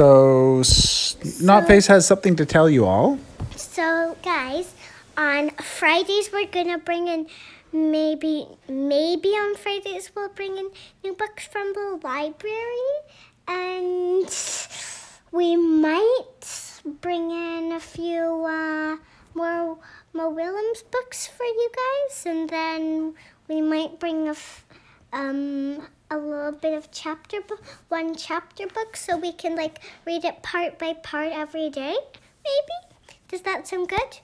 So, s- Notface has something to tell you all. So, guys, on Fridays we're gonna bring in maybe maybe on Fridays we'll bring in new books from the library, and we might bring in a few uh, more Mo Willems books for you guys, and then we might bring a f- um a little bit of chapter book, one chapter book, so we can like read it part by part every day. Maybe. Does that sound good?